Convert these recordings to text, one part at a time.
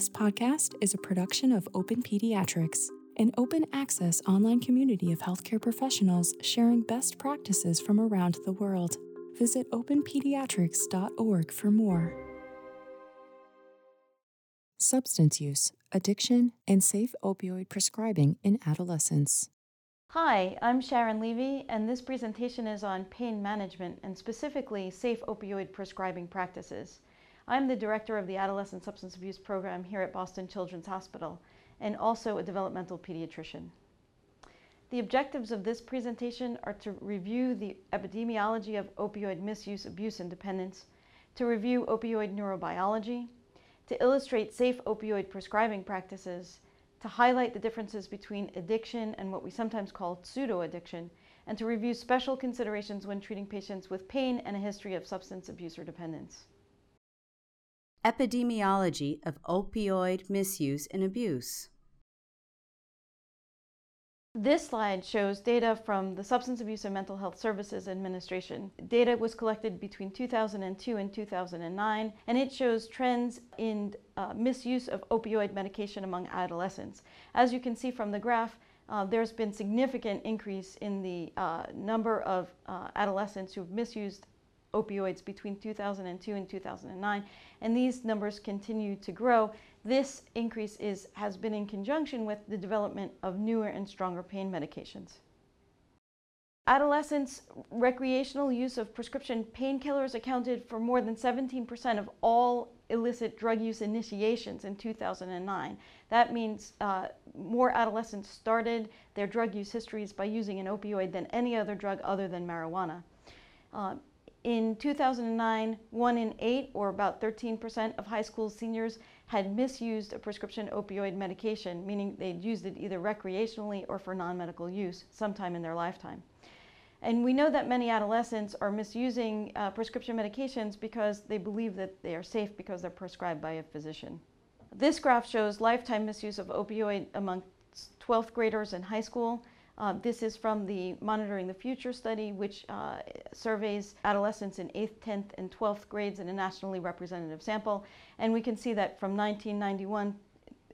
This podcast is a production of Open Pediatrics, an open access online community of healthcare professionals sharing best practices from around the world. Visit openpediatrics.org for more. Substance use, addiction, and safe opioid prescribing in adolescence. Hi, I'm Sharon Levy, and this presentation is on pain management and specifically safe opioid prescribing practices. I'm the director of the Adolescent Substance Abuse Program here at Boston Children's Hospital and also a developmental pediatrician. The objectives of this presentation are to review the epidemiology of opioid misuse, abuse, and dependence, to review opioid neurobiology, to illustrate safe opioid prescribing practices, to highlight the differences between addiction and what we sometimes call pseudo-addiction, and to review special considerations when treating patients with pain and a history of substance abuse or dependence. Epidemiology of opioid misuse and abuse. This slide shows data from the Substance Abuse and Mental Health Services Administration. Data was collected between 2002 and 2009, and it shows trends in uh, misuse of opioid medication among adolescents. As you can see from the graph, uh, there's been significant increase in the uh, number of uh, adolescents who've misused opioids between 2002 and 2009, and these numbers continue to grow. This increase is, has been in conjunction with the development of newer and stronger pain medications. Adolescents' recreational use of prescription painkillers accounted for more than 17% of all illicit drug use initiations in 2009. That means uh, more adolescents started their drug use histories by using an opioid than any other drug other than marijuana. Uh, in 2009, one in eight, or about 13% of high school seniors, had misused a prescription opioid medication, meaning they'd used it either recreationally or for non medical use sometime in their lifetime. And we know that many adolescents are misusing uh, prescription medications because they believe that they are safe because they're prescribed by a physician. This graph shows lifetime misuse of opioid among 12th graders in high school. Uh, this is from the Monitoring the Future study, which uh, surveys adolescents in 8th, 10th, and 12th grades in a nationally representative sample. And we can see that from 1991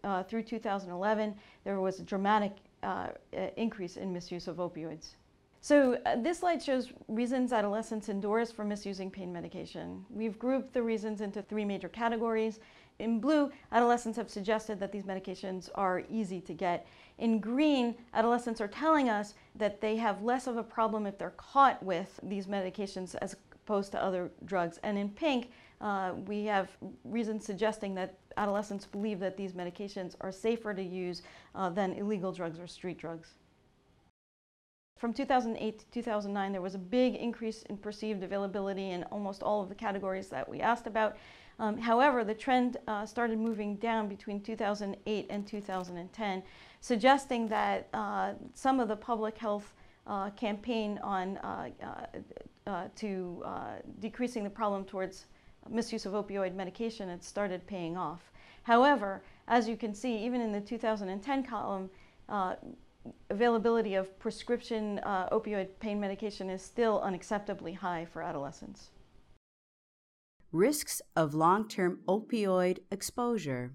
uh, through 2011, there was a dramatic uh, increase in misuse of opioids. So uh, this slide shows reasons adolescents endorse for misusing pain medication. We've grouped the reasons into three major categories. In blue, adolescents have suggested that these medications are easy to get. In green, adolescents are telling us that they have less of a problem if they're caught with these medications as opposed to other drugs. And in pink, uh, we have reasons suggesting that adolescents believe that these medications are safer to use uh, than illegal drugs or street drugs. From 2008 to 2009, there was a big increase in perceived availability in almost all of the categories that we asked about. Um, however, the trend uh, started moving down between 2008 and 2010, suggesting that uh, some of the public health uh, campaign on uh, uh, uh, to decreasing the problem towards misuse of opioid medication had started paying off. However, as you can see, even in the 2010 column, availability of prescription opioid pain medication is still unacceptably high for adolescents. Risks of long term opioid exposure.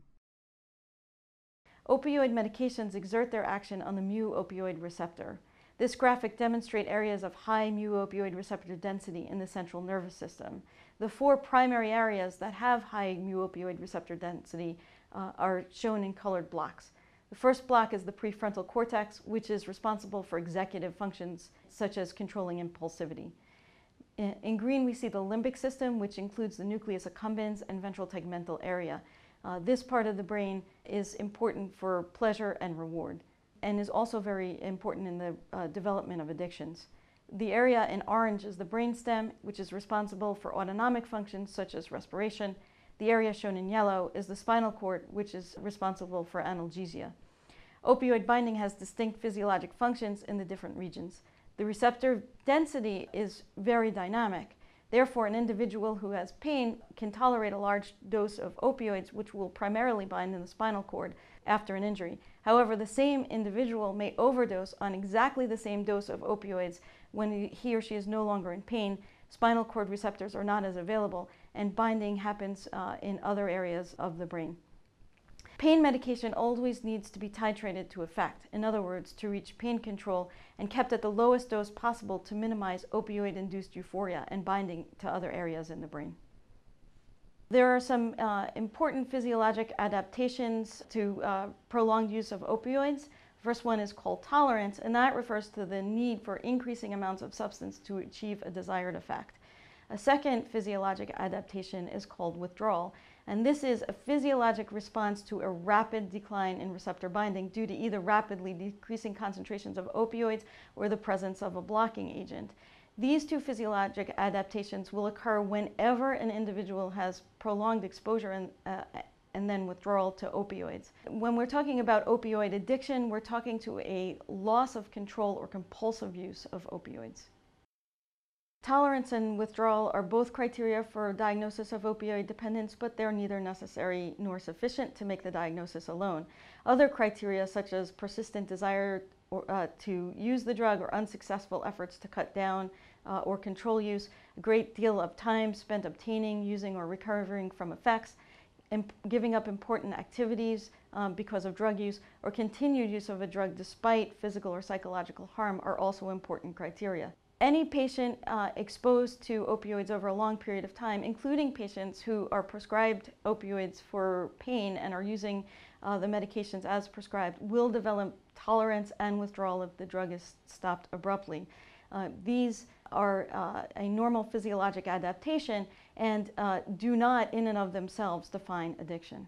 Opioid medications exert their action on the mu opioid receptor. This graphic demonstrates areas of high mu opioid receptor density in the central nervous system. The four primary areas that have high mu opioid receptor density uh, are shown in colored blocks. The first block is the prefrontal cortex, which is responsible for executive functions such as controlling impulsivity. In green, we see the limbic system, which includes the nucleus accumbens and ventral tegmental area. Uh, this part of the brain is important for pleasure and reward, and is also very important in the uh, development of addictions. The area in orange is the brainstem, which is responsible for autonomic functions such as respiration. The area shown in yellow is the spinal cord, which is responsible for analgesia. Opioid binding has distinct physiologic functions in the different regions. The receptor density is very dynamic. Therefore, an individual who has pain can tolerate a large dose of opioids, which will primarily bind in the spinal cord after an injury. However, the same individual may overdose on exactly the same dose of opioids when he or she is no longer in pain. Spinal cord receptors are not as available, and binding happens uh, in other areas of the brain. Pain medication always needs to be titrated to effect, in other words, to reach pain control and kept at the lowest dose possible to minimize opioid induced euphoria and binding to other areas in the brain. There are some uh, important physiologic adaptations to uh, prolonged use of opioids. First one is called tolerance, and that refers to the need for increasing amounts of substance to achieve a desired effect. A second physiologic adaptation is called withdrawal, and this is a physiologic response to a rapid decline in receptor binding due to either rapidly decreasing concentrations of opioids or the presence of a blocking agent. These two physiologic adaptations will occur whenever an individual has prolonged exposure and, uh, and then withdrawal to opioids. When we're talking about opioid addiction, we're talking to a loss of control or compulsive use of opioids. Tolerance and withdrawal are both criteria for diagnosis of opioid dependence, but they're neither necessary nor sufficient to make the diagnosis alone. Other criteria, such as persistent desire or, uh, to use the drug or unsuccessful efforts to cut down uh, or control use, a great deal of time spent obtaining, using, or recovering from effects, giving up important activities um, because of drug use, or continued use of a drug despite physical or psychological harm are also important criteria. Any patient uh, exposed to opioids over a long period of time, including patients who are prescribed opioids for pain and are using uh, the medications as prescribed, will develop tolerance and withdrawal if the drug is stopped abruptly. Uh, these are uh, a normal physiologic adaptation and uh, do not in and of themselves define addiction.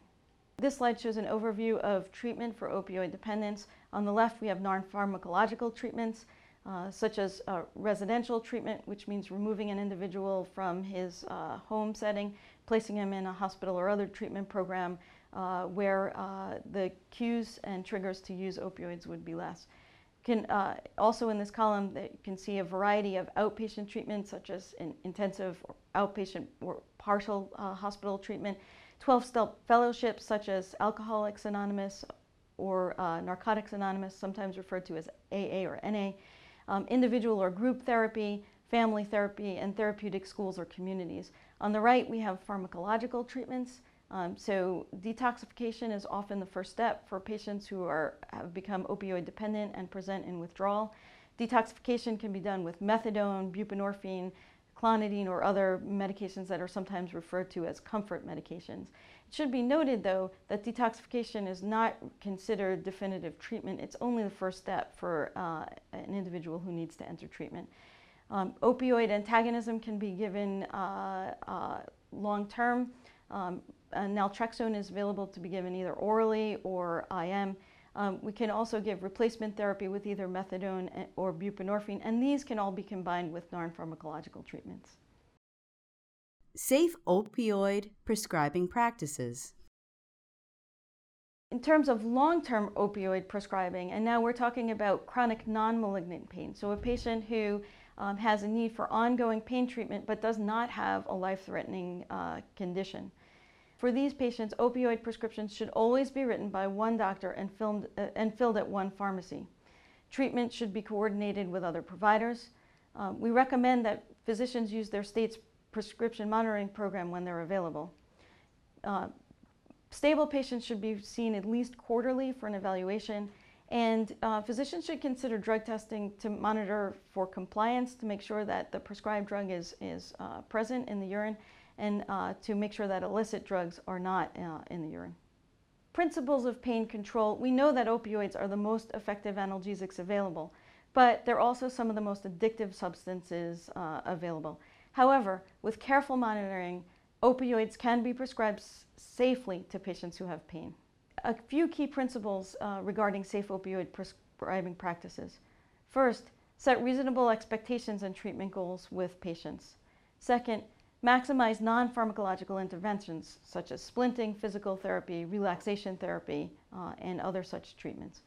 This slide shows an overview of treatment for opioid dependence. On the left, we have non-pharmacological treatments, uh, such as uh, residential treatment, which means removing an individual from his uh, home setting, placing him in a hospital or other treatment program uh, where the cues and triggers to use opioids would be less. Can, uh, also in this column, you can see a variety of outpatient treatments such as in intensive or outpatient or partial uh, hospital treatment, 12-step fellowships such as Alcoholics Anonymous or uh, Narcotics Anonymous, sometimes referred to as AA or NA, um, individual or group therapy, family therapy, and therapeutic schools or communities. On the right, we have pharmacological treatments, um, so detoxification is often the first step for patients who are, have become opioid dependent and present in withdrawal. Detoxification can be done with methadone, buprenorphine, clonidine, or other medications that are sometimes referred to as comfort medications. It should be noted, though, that detoxification is not considered definitive treatment. It's only the first step for uh, an individual who needs to enter treatment. Um, opioid antagonism can be given uh, uh, long term. Um, uh, naltrexone is available to be given either orally or IM. Um, we can also give replacement therapy with either methadone or buprenorphine, and these can all be combined with non-pharmacological treatments. Safe opioid prescribing practices. In terms of long-term opioid prescribing, and now we're talking about chronic non-malignant pain, so a patient who um, has a need for ongoing pain treatment but does not have a life-threatening uh, condition. For these patients, opioid prescriptions should always be written by one doctor and, uh, and filled at one pharmacy. Treatment should be coordinated with other providers. Um, we recommend that physicians use their state's prescription monitoring program when they're available. Uh, stable patients should be seen at least quarterly for an evaluation, and uh, physicians should consider drug testing to monitor for compliance to make sure that the prescribed drug is, is uh, present in the urine and uh, to make sure that illicit drugs are not uh, in the urine. Principles of pain control. We know that opioids are the most effective analgesics available, but they're also some of the most addictive substances uh, available. However, with careful monitoring, opioids can be prescribed safely to patients who have pain. A few key principles uh, regarding safe opioid prescribing practices. First, set reasonable expectations and treatment goals with patients. Second, maximize non-pharmacological interventions such as splinting, physical therapy, relaxation therapy, uh, and other such treatments.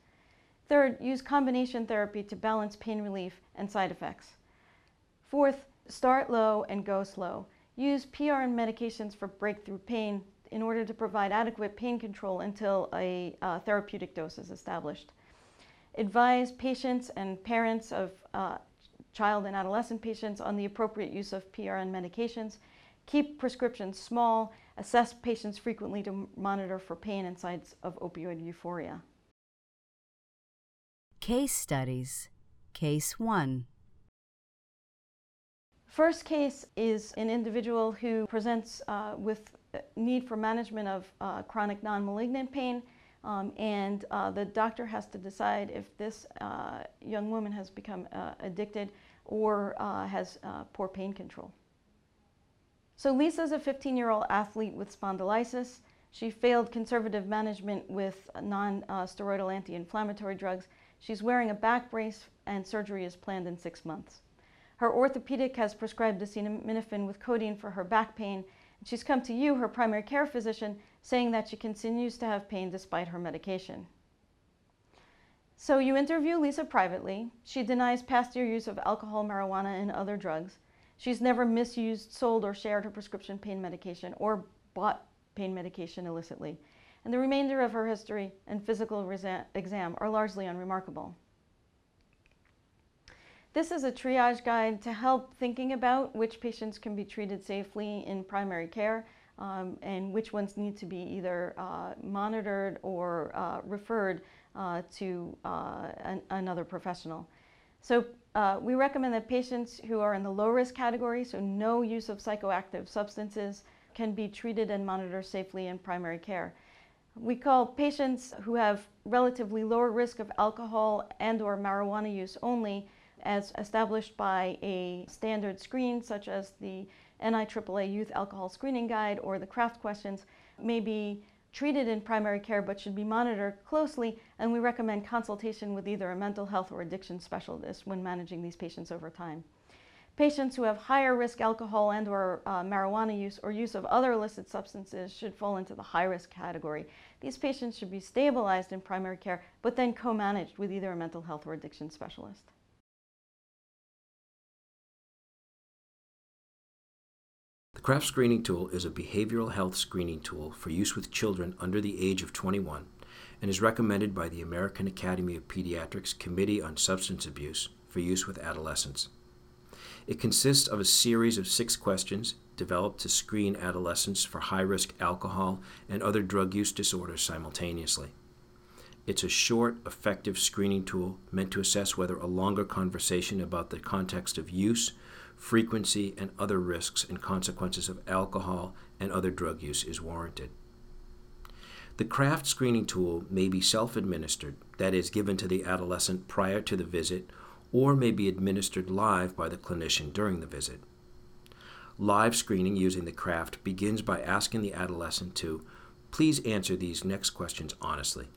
Third, use combination therapy to balance pain relief and side effects. Fourth, start low and go slow. Use PRN medications for breakthrough pain in order to provide adequate pain control until a uh, therapeutic dose is established. Advise patients and parents of uh, child and adolescent patients on the appropriate use of PRN medications. keep prescriptions small, assess patients frequently to monitor for pain and signs of opioid euphoria. Case Studies Case 1 First case is an individual who presents uh, with need for management of uh, chronic non-malignant pain um, and uh, the doctor has to decide if this uh, young woman has become uh, addicted or uh, has poor pain control. So Lisa is a 15-year-old athlete with spondylitis. She failed conservative management with non-steroidal anti-inflammatory drugs. She's wearing a back brace and surgery is planned in six months. Her orthopedic has prescribed acetaminophen with codeine for her back pain. She's come to you, her primary care physician, saying that she continues to have pain despite her medication. So you interview Lisa privately. She denies past year use of alcohol, marijuana, and other drugs. She's never misused, sold, or shared her prescription pain medication or bought pain medication illicitly. And the remainder of her history and physical exam are largely unremarkable. This is a triage guide to help thinking about which patients can be treated safely in primary care um, and which ones need to be either uh, monitored or uh, referred to uh, an, another professional. So uh, we recommend that patients who are in the low risk category, so no use of psychoactive substances, can be treated and monitored safely in primary care. We call patients who have relatively lower risk of alcohol and or marijuana use only as established by a standard screen such as the NIAAA Youth Alcohol Screening Guide or the CRAFFT questions may be treated in primary care but should be monitored closely and we recommend consultation with either a mental health or addiction specialist when managing these patients over time. Patients who have higher risk alcohol and or uh, marijuana use or use of other illicit substances should fall into the high risk category. These patients should be stabilized in primary care but then co-managed with either a mental health or addiction specialist. CRAFFT screening tool is a behavioral health screening tool for use with children under the age of 21 and is recommended by the American Academy of Pediatrics Committee on Substance Abuse for use with adolescents. It consists of a series of six questions developed to screen adolescents for high risk alcohol and other drug use disorders simultaneously. It's a short, effective screening tool meant to assess whether a longer conversation about the context of use frequency, and other risks and consequences of alcohol and other drug use is warranted. The CRAFFT screening tool may be self administered, that is, given to the adolescent prior to the visit, or may be administered live by the clinician during the visit. Live screening using the CRAFFT begins by asking the adolescent to please answer these next questions honestly,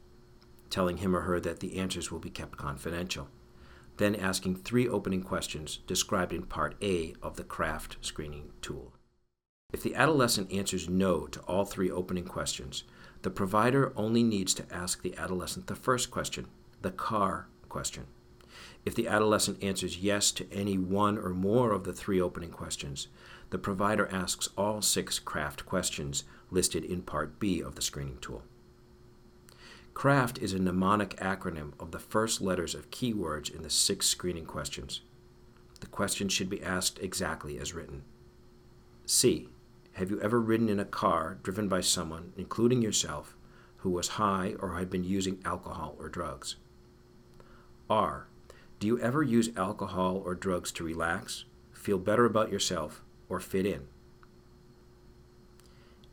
telling him or her that the answers will be kept confidential then asking three opening questions described in Part A of the CRAFFT screening tool. If the adolescent answers no to all three opening questions, the provider only needs to ask the adolescent the first question, the CAR question. If the adolescent answers yes to any one or more of the three opening questions, the provider asks all six CRAFFT questions listed in Part B of the screening tool. CRAFFT is a mnemonic acronym of the first letters of keywords in the six screening questions. The question should be asked exactly as written. C. Have you ever ridden in a car driven by someone, including yourself, who was high or had been using alcohol or drugs? R. Do you ever use alcohol or drugs to relax, feel better about yourself, or fit in?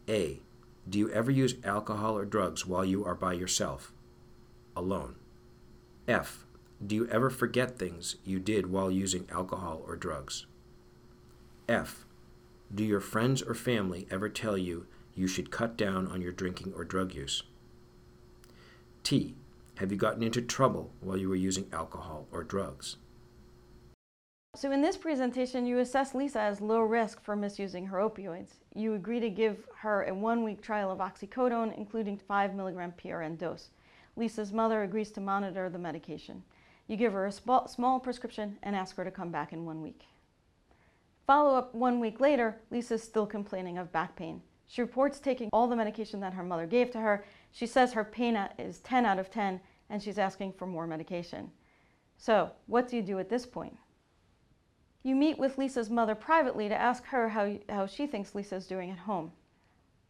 A. Do you ever use alcohol or drugs while you are by yourself, alone? F. Do you ever forget things you did while using alcohol or drugs? F. Do your friends or family ever tell you you should cut down on your drinking or drug use? T. Have you gotten into trouble while you were using alcohol or drugs? So in this presentation, you assess Lisa as low risk for misusing her opioids. You agree to give her a one-week trial of oxycodone, including 5 milligram PRN dose. Lisa's mother agrees to monitor the medication. You give her a small prescription and ask her to come back in one week. Follow up one week later, Lisa's still complaining of back pain. She reports taking all the medication that her mother gave to her. She says her pain is 10 out of 10 and she's asking for more medication. So what do you do at this point? You meet with Lisa's mother privately to ask her how, how she thinks Lisa's doing at home.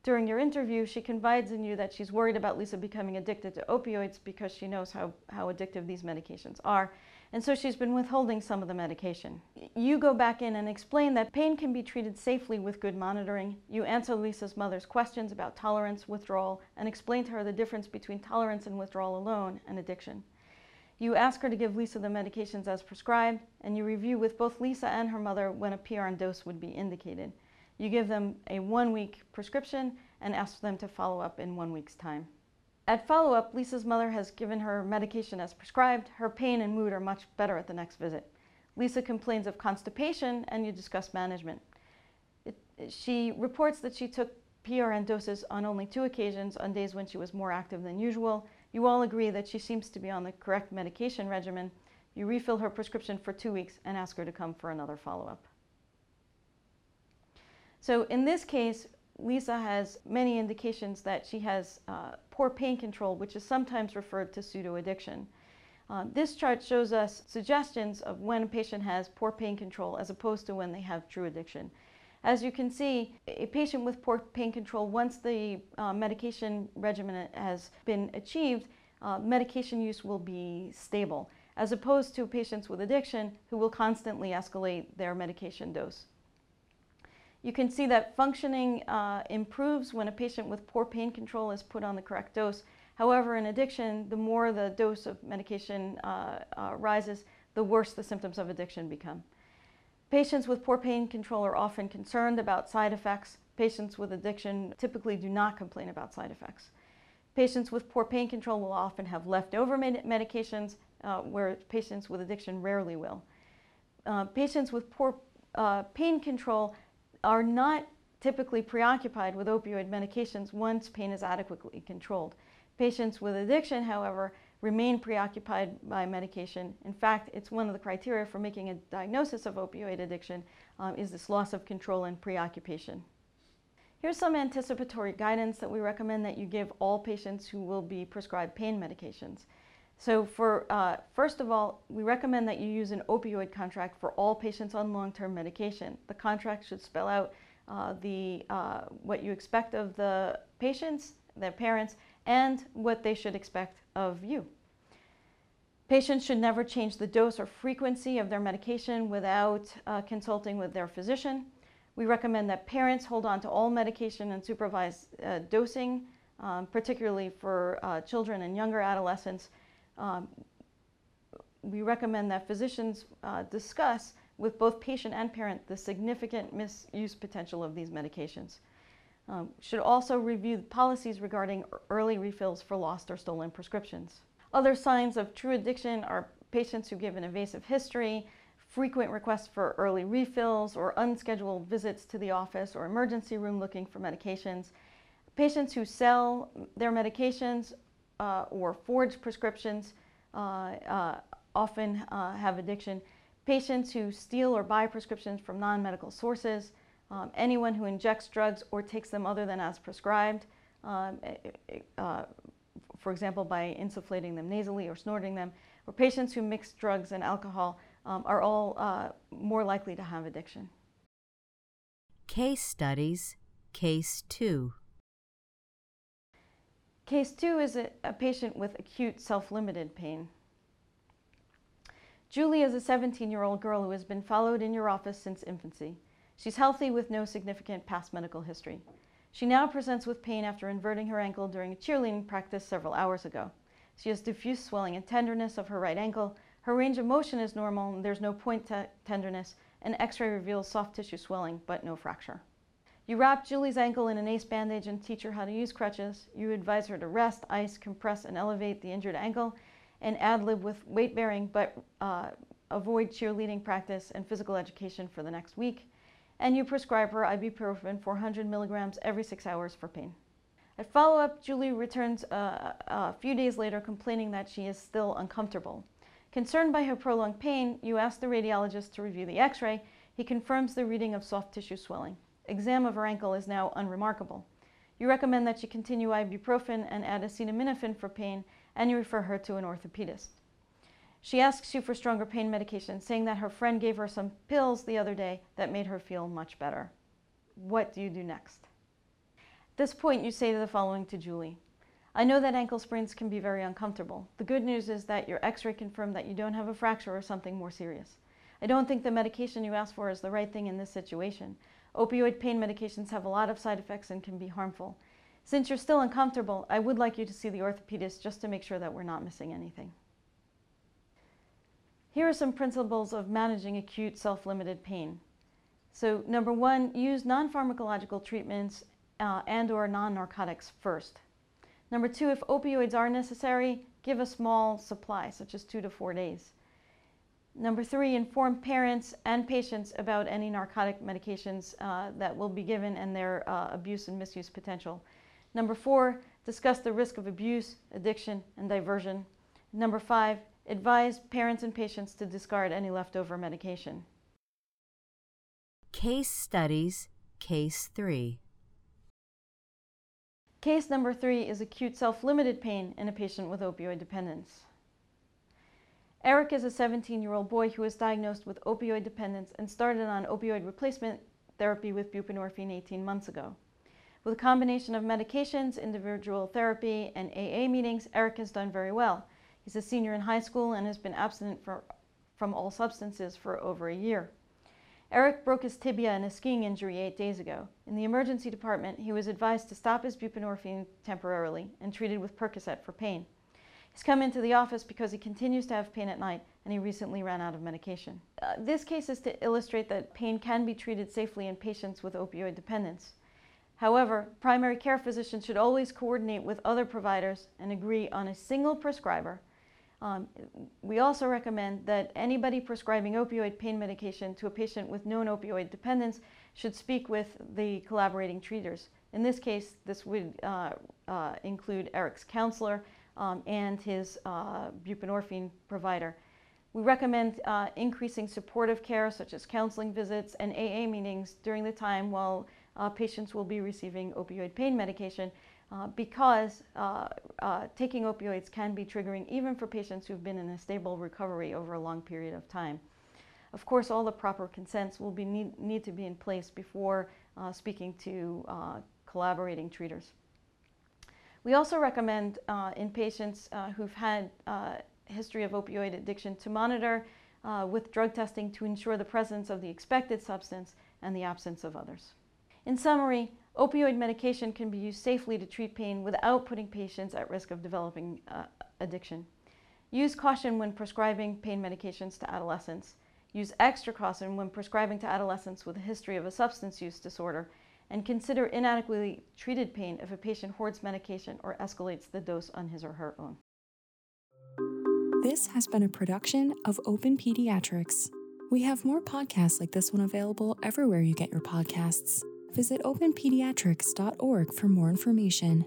During your interview, she confides in you that she's worried about Lisa becoming addicted to opioids because she knows how, how addictive these medications are, and so she's been withholding some of the medication. You go back in and explain that pain can be treated safely with good monitoring. You answer Lisa's mother's questions about tolerance, withdrawal, and explain to her the difference between tolerance and withdrawal alone and addiction. You ask her to give Lisa the medications as prescribed, and you review with both Lisa and her mother when a PRN dose would be indicated. You give them a one week prescription and ask them to follow up in one week's time. At follow up, Lisa's mother has given her medication as prescribed. Her pain and mood are much better at the next visit. Lisa complains of constipation and you discuss management. It, she reports that she took PRN doses on only two occasions on days when she was more active than usual. You all agree that she seems to be on the correct medication regimen. You refill her prescription for two weeks and ask her to come for another follow up. So in this case, Lisa has many indications that she has uh, poor pain control, which is sometimes referred to pseudo addiction. Uh, this chart shows us suggestions of when a patient has poor pain control as opposed to when they have true addiction. As you can see, a patient with poor pain control, once the uh, medication regimen has been achieved, uh, medication use will be stable, as opposed to patients with addiction who will constantly escalate their medication dose. You can see that functioning uh, improves when a patient with poor pain control is put on the correct dose. However, in addiction, the more the dose of medication uh, uh, rises, the worse the symptoms of addiction become. Patients with poor pain control are often concerned about side effects. Patients with addiction typically do not complain about side effects. Patients with poor pain control will often have leftover med medications, uh, where patients with addiction rarely will. Uh, patients with poor uh, pain control are not typically preoccupied with opioid medications once pain is adequately controlled. Patients with addiction, however, remain preoccupied by medication. In fact, it's one of the criteria for making a diagnosis of opioid addiction um, is this loss of control and preoccupation. Here's some anticipatory guidance that we recommend that you give all patients who will be prescribed pain medications. So for, uh, first of all, we recommend that you use an opioid contract for all patients on long-term medication. The contract should spell out uh, the, uh, what you expect of the patients, their parents, and what they should expect of you. Patients should never change the dose or frequency of their medication without uh, consulting with their physician. We recommend that parents hold on to all medication and supervise uh, dosing, um, particularly for uh, children and younger adolescents, um, we recommend that physicians uh, discuss with both patient and parent the significant misuse potential of these medications. Um, should also review policies regarding early refills for lost or stolen prescriptions. Other signs of true addiction are patients who give an evasive history, frequent requests for early refills or unscheduled visits to the office or emergency room looking for medications, patients who sell their medications uh, or forge prescriptions uh, uh, often have addiction. Patients who steal or buy prescriptions from non-medical sources, um, anyone who injects drugs or takes them other than as prescribed, um, uh, for example, by insufflating them nasally or snorting them, or patients who mix drugs and alcohol um, are all uh, more likely to have addiction. Case Studies, Case 2 Case two is a, a patient with acute self-limited pain. Julie is a 17-year-old girl who has been followed in your office since infancy. She's healthy with no significant past medical history. She now presents with pain after inverting her ankle during a cheerleading practice several hours ago. She has diffuse swelling and tenderness of her right ankle. Her range of motion is normal and there's no point tenderness. An x-ray reveals soft tissue swelling but no fracture. You wrap Julie's ankle in an ACE bandage and teach her how to use crutches. You advise her to rest, ice, compress, and elevate the injured ankle, and ad lib with weight bearing, but uh, avoid cheerleading practice and physical education for the next week. And you prescribe her ibuprofen 400 milligrams every six hours for pain. At follow up, Julie returns uh, a few days later complaining that she is still uncomfortable. Concerned by her prolonged pain, you ask the radiologist to review the x ray. He confirms the reading of soft tissue swelling exam of her ankle is now unremarkable. You recommend that she continue ibuprofen and add acetaminophen for pain, and you refer her to an orthopedist. She asks you for stronger pain medication, saying that her friend gave her some pills the other day that made her feel much better. What do you do next? At this point, you say the following to Julie I know that ankle sprains can be very uncomfortable. The good news is that your x ray confirmed that you don't have a fracture or something more serious. I don't think the medication you asked for is the right thing in this situation. Opioid pain medications have a lot of side effects and can be harmful. Since you're still uncomfortable, I would like you to see the orthopedist just to make sure that we're not missing anything. Here are some principles of managing acute self-limited pain. So number one, use non-pharmacological treatments uh, and or non-narcotics first. Number two, if opioids are necessary, give a small supply, such as two to four days. Number three, inform parents and patients about any narcotic medications uh, that will be given and their uh, abuse and misuse potential. Number four, discuss the risk of abuse, addiction, and diversion. Number five, Advise parents and patients to discard any leftover medication. Case Studies, Case 3. Case number three is acute self limited pain in a patient with opioid dependence. Eric is a 17 year old boy who was diagnosed with opioid dependence and started on opioid replacement therapy with buprenorphine 18 months ago. With a combination of medications, individual therapy, and AA meetings, Eric has done very well. He's a senior in high school and has been abstinent for, from all substances for over a year. Eric broke his tibia in a skiing injury eight days ago. In the emergency department, he was advised to stop his buprenorphine temporarily and treated with Percocet for pain. He's come into the office because he continues to have pain at night and he recently ran out of medication. Uh, this case is to illustrate that pain can be treated safely in patients with opioid dependence. However, primary care physicians should always coordinate with other providers and agree on a single prescriber um, we also recommend that anybody prescribing opioid pain medication to a patient with known opioid dependence should speak with the collaborating treaters. In this case, this would uh, uh, include Eric's counselor um, and his uh, buprenorphine provider. We recommend uh, increasing supportive care such as counseling visits and AA meetings during the time while uh, patients will be receiving opioid pain medication uh, because uh, uh, taking opioids can be triggering even for patients who've been in a stable recovery over a long period of time. Of course, all the proper consents will be need, need to be in place before uh, speaking to uh, collaborating treaters. We also recommend in patients who've had a history of opioid addiction to monitor with drug testing to ensure the presence of the expected substance and the absence of others. In summary, Opioid medication can be used safely to treat pain without putting patients at risk of developing uh, addiction. Use caution when prescribing pain medications to adolescents. Use extra caution when prescribing to adolescents with a history of a substance use disorder. And consider inadequately treated pain if a patient hoards medication or escalates the dose on his or her own. This has been a production of Open Pediatrics. We have more podcasts like this one available everywhere you get your podcasts. Visit openpediatrics.org for more information.